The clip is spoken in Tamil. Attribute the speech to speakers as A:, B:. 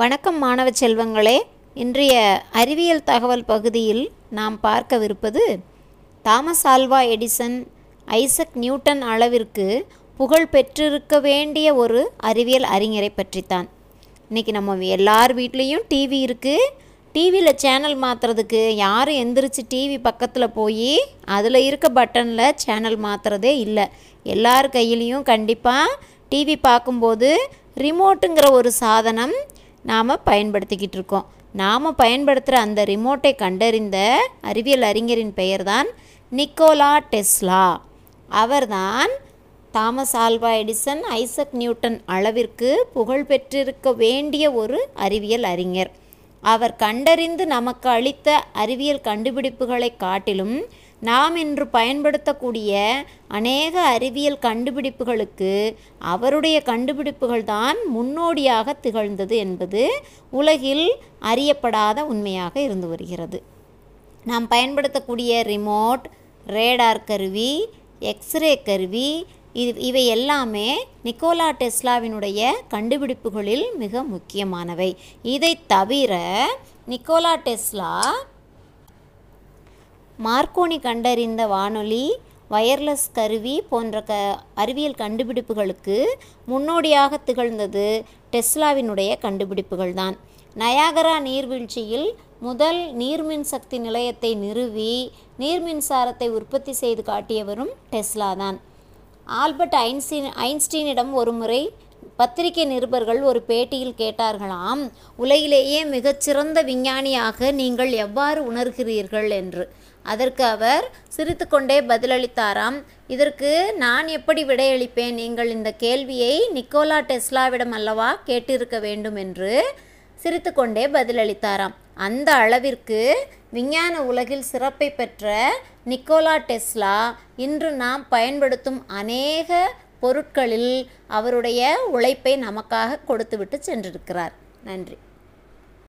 A: வணக்கம் மாணவ செல்வங்களே. இன்றைய அறிவியல் தகவல் பகுதியில் நாம் பார்க்கவிருப்பது Thomas Alva Edison Isaac Newton அளவிற்கு புகழ் பெற்றிருக்க வேண்டிய ஒரு அறிவியல் அறிஞரை பற்றித்தான். இன்றைக்கி நம்ம எல்லார் வீட்லேயும் டிவி இருக்குது டிவியில் சேனல் மாற்றுறதுக்கு யாரும் எந்திரிச்சு டிவி பக்கத்தில் போய் அதில் இருக்க பட்டனில் சேனல் மாற்றுறதே இல்லை. எல்லார் கையிலையும் கண்டிப்பாக டிவி பார்க்கும்போது ரிமோட்டுங்கிற ஒரு சாதனம் நாம் பயன்படுத்திக்கிட்டு இருக்கோம் நாம் பயன்படுத்துகிற அந்த ரிமோட்டை கண்டறிந்த அறிவியல் அறிஞரின் பெயர் தான் நிக்கோலா டெஸ்லா. அவர்தான் Thomas Alva Edison Isaac Newton அளவிற்கு புகழ் பெற்றிருக்க வேண்டிய ஒரு அறிவியல் அறிஞர். அவர் கண்டறிந்து நமக்கு அளித்த அறிவியல் கண்டுபிடிப்புகளை காட்டிலும் நாம் இன்று பயன்படுத்தக்கூடிய அநேக அறிவியல் கண்டுபிடிப்புகளுக்கு அவருடைய கண்டுபிடிப்புகள் தான் முன்னோடியாக திகழ்ந்தது என்பது உலகில் அறியப்படாத உண்மையாக இருந்து வருகிறது. நாம் பயன்படுத்தக்கூடிய ரிமோட் ரேடார் கருவி எக்ஸ்ரே கருவி இது இவை எல்லாமே நிக்கோலா டெஸ்லாவினுடைய கண்டுபிடிப்புகளில் மிக முக்கியமானவை. இதை தவிர நிக்கோலா டெஸ்லா மார்க்கோனி கண்டறிந்த வானொலி வயர்லெஸ் கருவி போன்ற க அறிவியல் கண்டுபிடிப்புகளுக்கு முன்னோடியாக திகழ்ந்தது டெஸ்லாவினுடைய கண்டுபிடிப்புகள் தான் நயாகரா நீர்வீழ்ச்சியில் முதல் நீர்மின் சக்தி நிலையத்தை நிறுவி நீர் மின்சாரத்தை உற்பத்தி செய்து காட்டியவரும் டெஸ்லா தான் ஆல்பர்ட் ஐன்ஸ்டீன் ஐன்ஸ்டீனிடம் ஒருமுறை பத்திரிகை நிருபர்கள் ஒரு பேட்டியில் கேட்டார்களாம் உலகிலேயே மிகச்சிறந்த விஞ்ஞானியாக நீங்கள் எவ்வாறு உணர்கிறீர்கள்? என்று. அதற்கு அவர் சிரித்துக்கொண்டே பதிலளித்தாராம் இதற்கு நான் எப்படி விடையளிப்பேன்? நீங்கள் இந்த கேள்வியை நிக்கோலா டெஸ்லாவிடம் அல்லவா கேட்டிருக்க வேண்டும்? என்று சிரித்துக்கொண்டே பதிலளித்தாராம். அந்த அளவிற்கு விஞ்ஞான உலகில் சிறப்பை பெற்ற நிக்கோலா டெஸ்லா இன்று நாம் பயன்படுத்தும் அநேக பொருட்களில் அவருடைய உழைப்பை நமக்காக கொடுத்துவிட்டு சென்றிருக்கிறார். நன்றி.